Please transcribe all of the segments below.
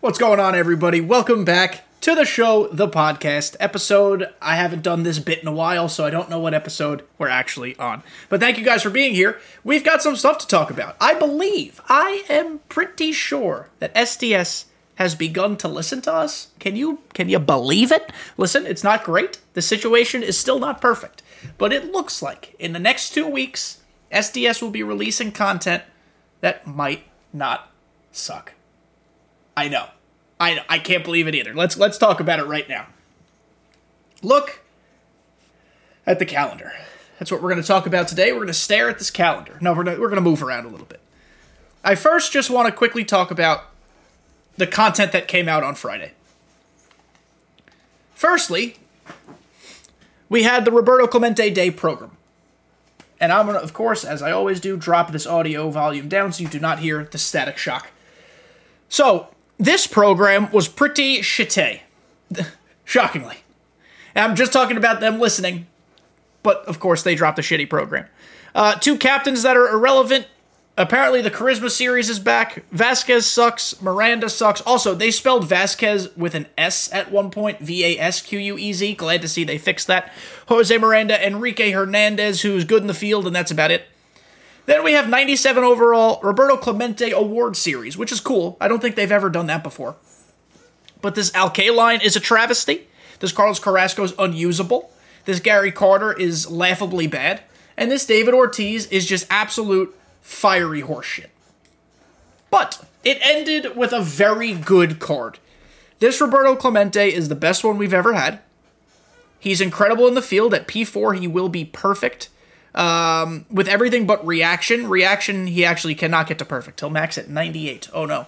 What's going on, everybody? Welcome back to the show, the podcast episode. I haven't done this bit in a while, so I don't know what episode we're actually on. But thank you guys for being here. We've got some stuff to talk about. I believe, I am pretty sure that SDS has begun to listen to us. Can you can you believe it? Listen, it's not great. The situation is still not perfect, but it looks like in the next 2 weeks SDS will be releasing content that might not suck. I know. I I can't believe it either. Let's let's talk about it right now. Look at the calendar. That's what we're going to talk about today. We're going to stare at this calendar. No, we're not, we're going to move around a little bit. I first just want to quickly talk about the content that came out on Friday. Firstly, we had the Roberto Clemente Day program. And I'm going to, of course, as I always do, drop this audio volume down so you do not hear the static shock. So, this program was pretty shitty. Shockingly. And I'm just talking about them listening, but of course they dropped a shitty program. Uh, two captains that are irrelevant. Apparently the Charisma series is back. Vasquez sucks. Miranda sucks. Also, they spelled Vasquez with an S at one point. V A S Q U E Z. Glad to see they fixed that. Jose Miranda, Enrique Hernandez, who's good in the field, and that's about it. Then we have 97 overall Roberto Clemente Award Series, which is cool. I don't think they've ever done that before. But this Al Kaline is a travesty. This Carlos Carrasco is unusable. This Gary Carter is laughably bad. And this David Ortiz is just absolute fiery horseshit. But it ended with a very good card. This Roberto Clemente is the best one we've ever had. He's incredible in the field. At P4, he will be perfect. Um, with everything but reaction, reaction he actually cannot get to perfect. He'll max at 98. Oh no.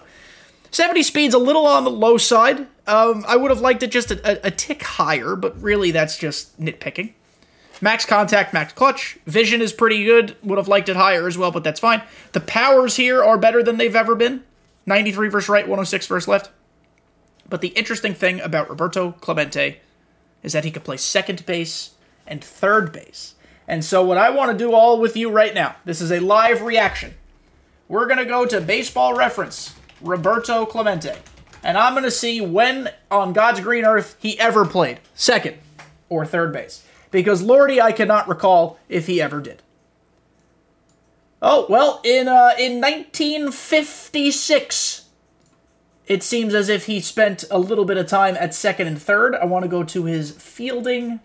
70 speed's a little on the low side. Um, I would have liked it just a, a, a tick higher, but really that's just nitpicking. Max contact, max clutch. Vision is pretty good. Would have liked it higher as well, but that's fine. The powers here are better than they've ever been 93 versus right, 106 versus left. But the interesting thing about Roberto Clemente is that he could play second base and third base. And so, what I want to do all with you right now, this is a live reaction. We're going to go to baseball reference, Roberto Clemente. And I'm going to see when on God's green earth he ever played second or third base. Because, Lordy, I cannot recall if he ever did. Oh, well, in, uh, in 1956, it seems as if he spent a little bit of time at second and third. I want to go to his fielding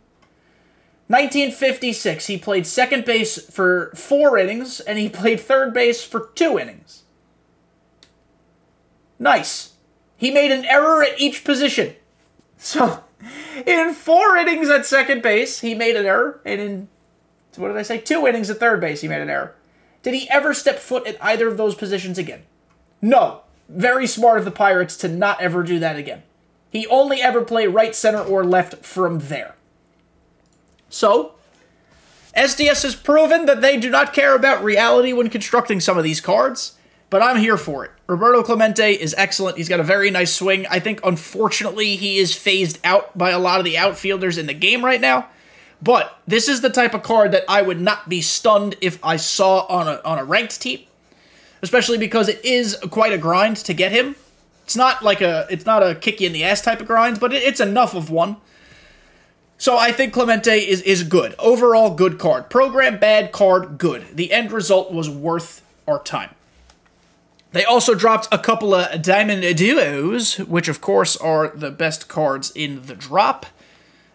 1956, he played second base for four innings, and he played third base for two innings. Nice. He made an error at each position. So, in four innings at second base, he made an error, and in, what did I say? Two innings at third base, he made an error. Did he ever step foot at either of those positions again? No. Very smart of the Pirates to not ever do that again. He only ever played right, center, or left from there. So, SDS has proven that they do not care about reality when constructing some of these cards, but I'm here for it. Roberto Clemente is excellent. He's got a very nice swing. I think, unfortunately, he is phased out by a lot of the outfielders in the game right now. But this is the type of card that I would not be stunned if I saw on a, on a ranked team, especially because it is quite a grind to get him. It's not like a it's not a kick you in the ass type of grind, but it, it's enough of one so I think Clemente is is good. Overall good card. Program bad card good. The end result was worth our time. They also dropped a couple of Diamond Duos, which of course are the best cards in the drop.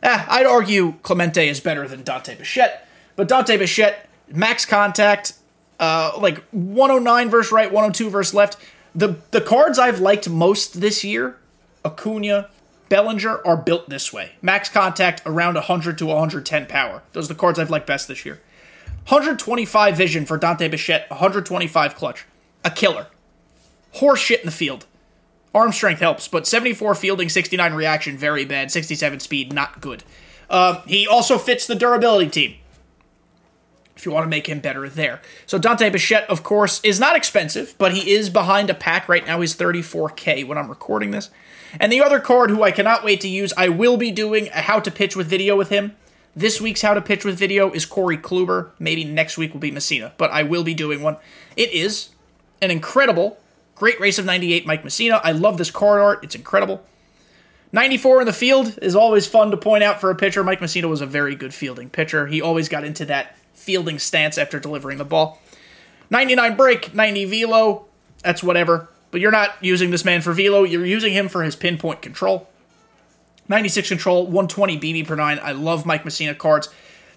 Eh, I'd argue Clemente is better than Dante Bichette, but Dante Bichette, max contact, uh, like 109 versus right, 102 versus left. The the cards I've liked most this year, Acuna, Bellinger are built this way. Max contact around 100 to 110 power. Those are the cards I've liked best this year. 125 vision for Dante Bichette, 125 clutch. A killer. Horse shit in the field. Arm strength helps, but 74 fielding, 69 reaction, very bad. 67 speed, not good. Um, he also fits the durability team. If you want to make him better there. So Dante Bichette, of course, is not expensive, but he is behind a pack right now. He's 34k when I'm recording this. And the other card who I cannot wait to use, I will be doing a how to pitch with video with him. This week's how to pitch with video is Corey Kluber. Maybe next week will be Mussina, but I will be doing one. It is an incredible Great race of 98, Mike Mussina. I love this card art. It's incredible. 94 in the field is always fun to point out for a pitcher. Mike Mussina was a very good fielding pitcher. He always got into that fielding stance after delivering the ball. 99 break, 90 velo. That's whatever. But you're not using this man for velo. You're using him for his pinpoint control. 96 control, 120 BB per 9. I love Mike Mussina cards.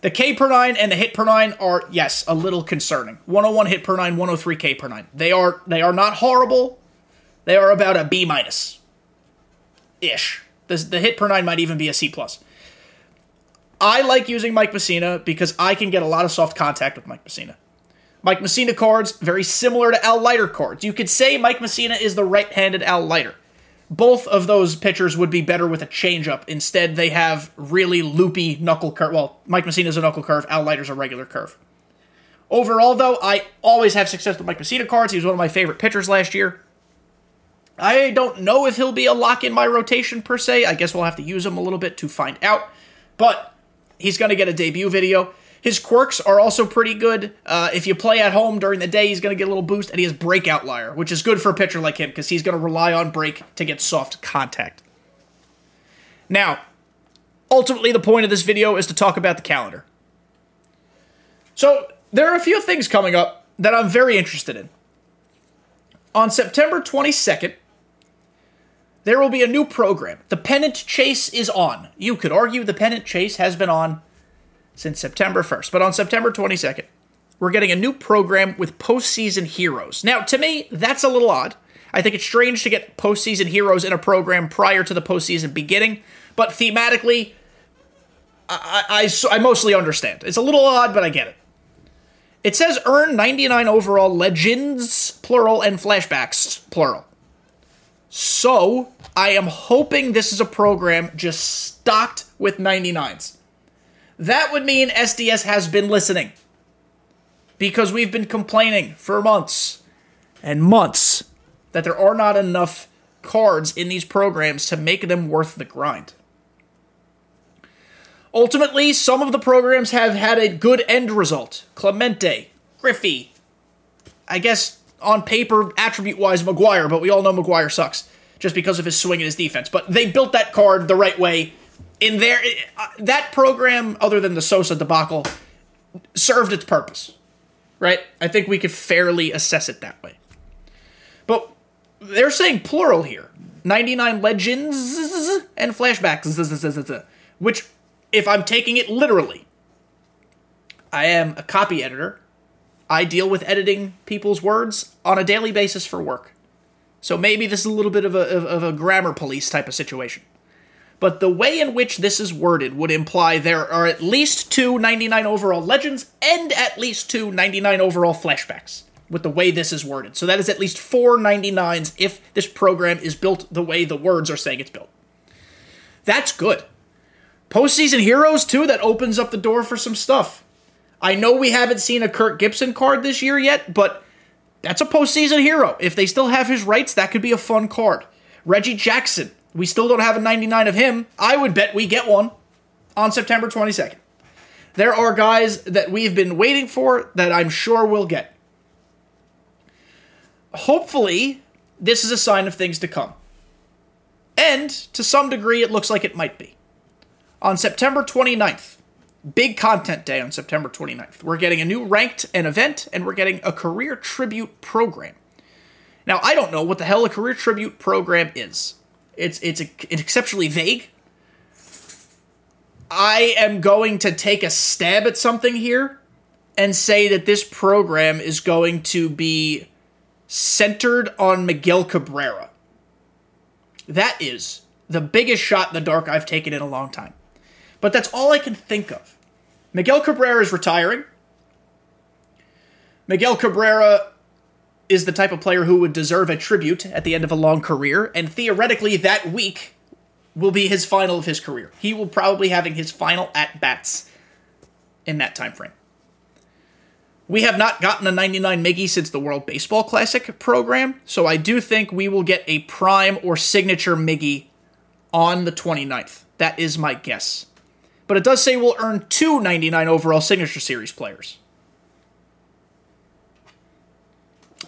The K per 9 and the hit per 9 are, yes, a little concerning. 101 hit per 9, 103 K per 9. They are they are not horrible. They are about a B minus. Ish. The, the hit per 9 might even be a C plus. I like using Mike Mussina because I can get a lot of soft contact with Mike Mussina. Mike Mussina cards, very similar to Al Leiter cards. You could say Mike Mussina is the right handed Al Leiter both of those pitchers would be better with a changeup. Instead, they have really loopy knuckle curve. Well, Mike Mussina's a knuckle curve, Al Leiter's a regular curve. Overall, though, I always have success with Mike Mussina cards. He was one of my favorite pitchers last year. I don't know if he'll be a lock in my rotation per se. I guess we'll have to use him a little bit to find out. But he's going to get a debut video. His quirks are also pretty good. Uh, if you play at home during the day, he's going to get a little boost, and he has break outlier, which is good for a pitcher like him because he's going to rely on break to get soft contact. Now, ultimately, the point of this video is to talk about the calendar. So, there are a few things coming up that I'm very interested in. On September 22nd, there will be a new program. The Pennant Chase is on. You could argue the Pennant Chase has been on since September 1st. But on September 22nd, we're getting a new program with postseason heroes. Now, to me, that's a little odd. I think it's strange to get postseason heroes in a program prior to the postseason beginning, but thematically, I, I, I mostly understand. It's a little odd, but I get it. It says earn 99 overall legends, plural, and flashbacks, plural. So, I am hoping this is a program just stocked with 99s. That would mean SDS has been listening. Because we've been complaining for months and months that there are not enough cards in these programs to make them worth the grind. Ultimately, some of the programs have had a good end result. Clemente, Griffey, I guess on paper, attribute wise, McGwire, but we all know McGwire sucks just because of his swing and his defense. But they built that card the right way in there, uh, that program, other than the Sosa debacle, served its purpose, right? I think we could fairly assess it that way. But they're saying plural here 99 legends and flashbacks, which, if I'm taking it literally, I am a copy editor. I deal with editing people's words on a daily basis for work. So maybe this is a little bit of a, of a grammar police type of situation but the way in which this is worded would imply there are at least two 99 overall legends and at least two 99 overall flashbacks with the way this is worded. So that is at least four 99s if this program is built the way the words are saying it's built. That's good. Postseason Heroes, too, that opens up the door for some stuff. I know we haven't seen a Kirk Gibson card this year yet, but that's a postseason hero. If they still have his rights, that could be a fun card. Reggie Jackson, we still don't have a 99 of him. I would bet we get one on September 22nd. There are guys that we've been waiting for that I'm sure we'll get. Hopefully, this is a sign of things to come. And to some degree, it looks like it might be. On September 29th, big content day on September 29th, we're getting a new ranked an event and we're getting a career tribute program. Now, I don't know what the hell a career tribute program is. It's it's, a, it's exceptionally vague. I am going to take a stab at something here and say that this program is going to be centered on Miguel Cabrera. That is the biggest shot in the dark I've taken in a long time. But that's all I can think of. Miguel Cabrera is retiring. Miguel Cabrera is the type of player who would deserve a tribute at the end of a long career, and theoretically, that week will be his final of his career. He will probably having his final at bats in that time frame. We have not gotten a 99 Miggy since the World Baseball Classic program, so I do think we will get a prime or signature Miggy on the 29th. That is my guess. But it does say we'll earn two 99 overall signature series players.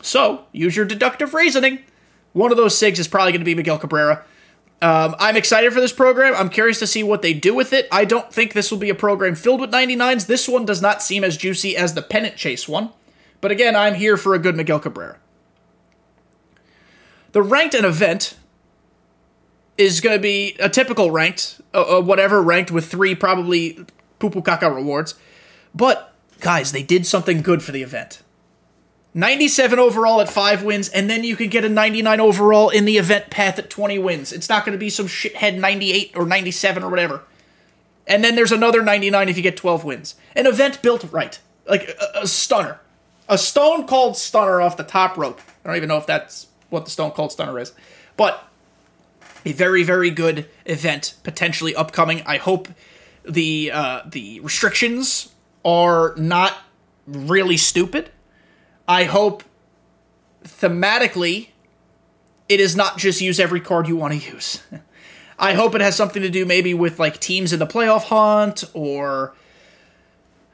So use your deductive reasoning. One of those SIGs is probably going to be Miguel Cabrera. Um, I'm excited for this program. I'm curious to see what they do with it. I don't think this will be a program filled with 99s. This one does not seem as juicy as the pennant chase one. But again, I'm here for a good Miguel Cabrera. The ranked and event is going to be a typical ranked, uh, whatever ranked with three probably Pupu Kaka rewards. But guys, they did something good for the event. 97 overall at 5 wins, and then you can get a 99 overall in the event path at 20 wins. It's not going to be some shithead 98 or 97 or whatever. And then there's another 99 if you get 12 wins. An event built right. Like a, a stunner. A stone cold stunner off the top rope. I don't even know if that's what the stone cold stunner is. But a very, very good event potentially upcoming. I hope the uh, the restrictions are not really stupid. I hope thematically it is not just use every card you want to use. I hope it has something to do maybe with like teams in the playoff hunt or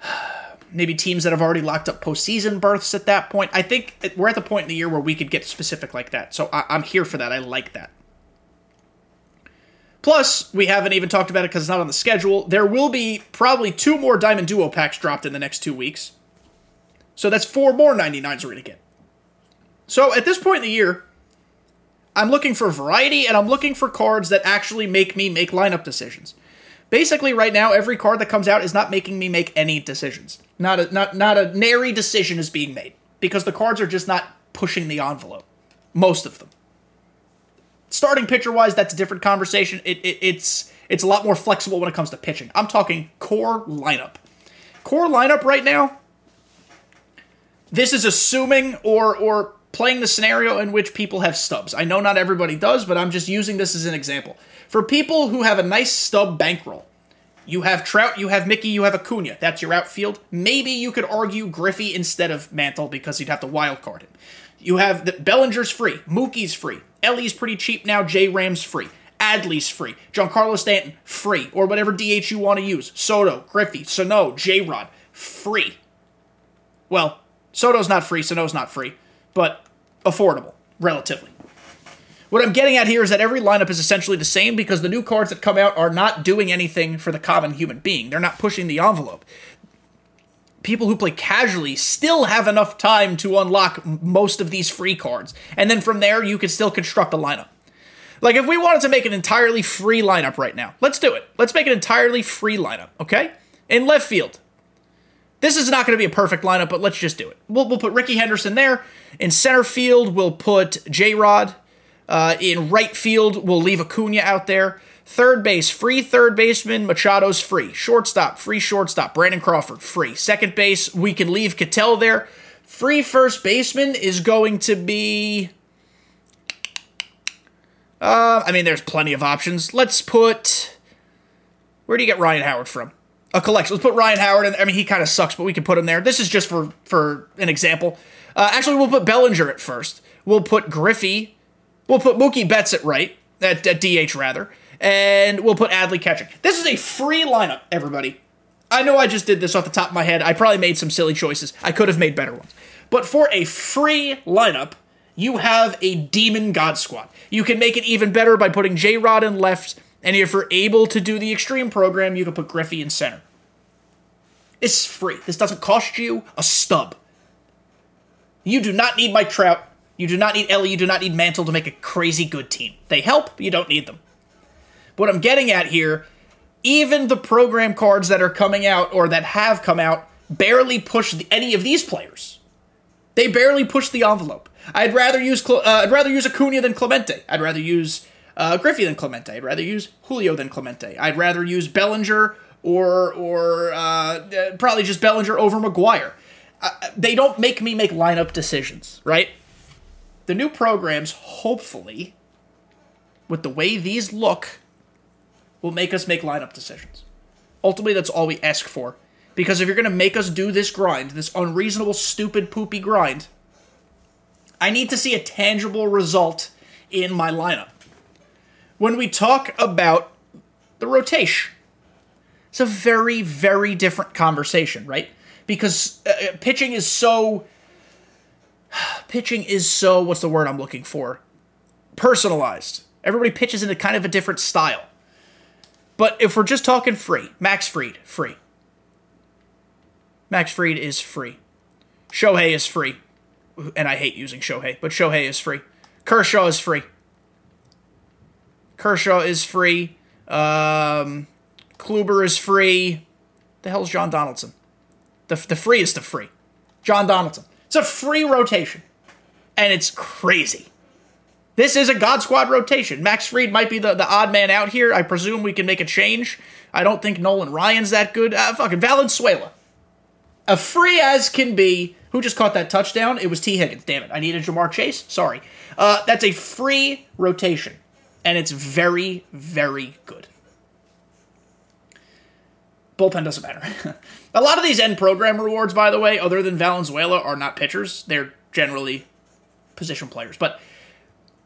maybe teams that have already locked up postseason berths at that point. I think we're at the point in the year where we could get specific like that. So I- am here for that. I like that. Plus, we haven't even talked about it because it's not on the schedule. There will be probably two more Diamond Duo packs dropped in the next two weeks. So that's four more 99s we're going to get. So at this point in the year, I'm looking for variety and I'm looking for cards that actually make me make lineup decisions. Basically, right now, every card that comes out is not making me make any decisions. Not a not not a nary decision is being made because the cards are just not pushing the envelope. Most of them. Starting pitcher wise, that's a different conversation. It, it, it's it's a lot more flexible when it comes to pitching. I'm talking core lineup. Core lineup right now this is assuming or or playing the scenario in which people have stubs. I know not everybody does, but I'm just using this as an example. For people who have a nice stub bankroll, you have Trout, you have Mickey, you have Acuna. That's your outfield. Maybe you could argue Griffey instead of Mantle because you'd have to wild card him. You have the Bellinger's free, Mookie's free, Ellie's pretty cheap now, J Ram's free. Adley's free. Giancarlo Stanton, free. Or whatever DH you want to use. Soto, Griffey, Sano, J Rod, free. Well, Soto's not free, Sano's not free, but affordable, relatively. What I'm getting at here is that every lineup is essentially the same because the new cards that come out are not doing anything for the common human being. They're not pushing the envelope. People who play casually still have enough time to unlock most of these free cards. And then from there, you can still construct a lineup. Like, if we wanted to make an entirely free lineup right now, let's do it. Let's make an entirely free lineup, okay? In left field, this is not going to be a perfect lineup, but let's just do it. We'll, we'll put Rickey Henderson there. In center field, we'll put J Rod. Uh, in right field, we'll leave Acuna out there. Third base, free third baseman. Machado's free. Shortstop, free shortstop. Brandon Crawford, free. Second base, we can leave Ketel there. Free first baseman is going to be. Uh, I mean, there's plenty of options. Let's put. Where do you get Ryan Howard from? A collection. Let's put Ryan Howard in. I mean, he kind of sucks, but we can put him there. This is just for for an example. Uh, actually, we'll put Bellinger at first. We'll put Griffey. We'll put Mookie Betts at right, at, at DH rather, and we'll put Adley catching. This is a free lineup, everybody. I know I just did this off the top of my head. I probably made some silly choices. I could have made better ones. But for a free lineup, you have a Demon God Squad. You can make it even better by putting J Rod in left and if you're able to do the extreme program, you can put Griffey in center. It's free. This doesn't cost you a stub. You do not need Mike Trout. You do not need Ellie. You do not need Mantle to make a crazy good team. They help, but you don't need them. What I'm getting at here, even the program cards that are coming out or that have come out barely push any of these players. They barely push the envelope. I'd rather use uh, I'd rather use Acuna than Clemente. I'd rather use uh, Griffey than Clemente. I'd rather use Julio than Clemente. I'd rather use Bellinger or or uh, uh probably just Bellinger over McGwire. Uh, they don't make me make lineup decisions, right? The new programs, hopefully, with the way these look, will make us make lineup decisions. Ultimately, that's all we ask for. Because if you're going to make us do this grind, this unreasonable, stupid, poopy grind, I need to see a tangible result in my lineup when we talk about the rotation. It's a very, very different conversation, right? Because uh, uh pitching is so. pitching is so what's the word I'm looking for? Personalized. Everybody pitches into kind of a different style. But if we're just talking free, Max Fried, free. Max Fried is free. Shohei is free. And I hate using Shohei, but Shohei is free. Kershaw is free. Kershaw is free. Um, Kluber is free. The hell's John Donaldson? The, the freest of free. John Donaldson. It's a free rotation. And it's crazy. This is a God Squad rotation. Max Fried might be the, the odd man out here. I presume we can make a change. I don't think Nolan Ryan's that good. Uh, fucking Valenzuela. A free as can be. Who just caught that touchdown? It was Tee Higgins. Damn it. I needed Ja'Marr Chase. Sorry. Uh, that's a free rotation. And it's very, very good. Bullpen doesn't matter. a lot of these end program rewards, by the way, other than Valenzuela, are not pitchers. They're generally position players. But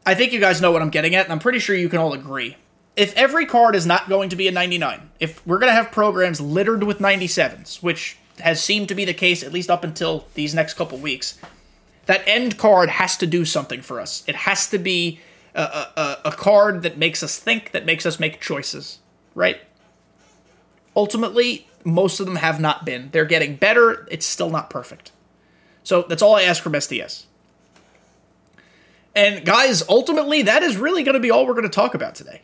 I think you guys know what I'm getting at, and I'm pretty sure you can all agree. If every card is not going to be a 99, if we're going to have programs littered with 97s, which has seemed to be the case at least up until these next couple weeks, that end card has to do something for us. It has to be a, a, a card that makes us think, that makes us make choices, right? Ultimately, most of them have not been. They're getting better. It's still not perfect. So that's all I ask from SDS. And guys, ultimately, that is really going to be all we're going to talk about today.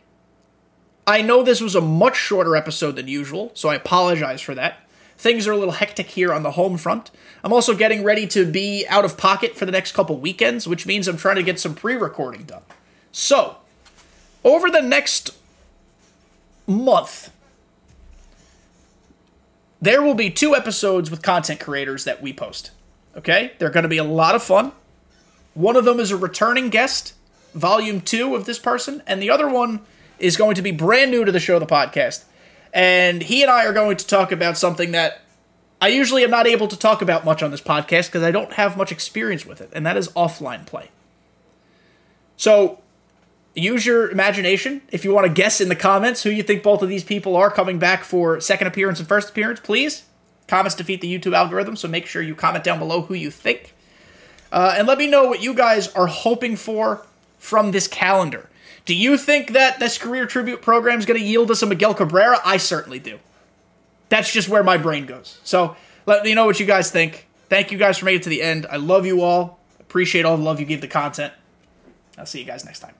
I know this was a much shorter episode than usual, so I apologize for that. Things are a little hectic here on the home front. I'm also getting ready to be out of pocket for the next couple weekends, which means I'm trying to get some pre recording done. So, over the next month, there will be two episodes with content creators that we post. Okay? They're going to be a lot of fun. One of them is a returning guest, volume two of this person, and the other one is going to be brand new to the show, the podcast. And he and I are going to talk about something that I usually am not able to talk about much on this podcast because I don't have much experience with it, and that is offline play. So use your imagination. If you want to guess in the comments who you think both of these people are coming back for second appearance and first appearance, please. Comments defeat the YouTube algorithm, so make sure you comment down below who you think. Uh, and let me know what you guys are hoping for from this calendar. Do you think that this career tribute program is going to yield us a Miguel Cabrera? I certainly do. That's just where my brain goes. So let me know what you guys think. Thank you guys for making it to the end. I love you all. Appreciate all the love you give the content. I'll see you guys next time.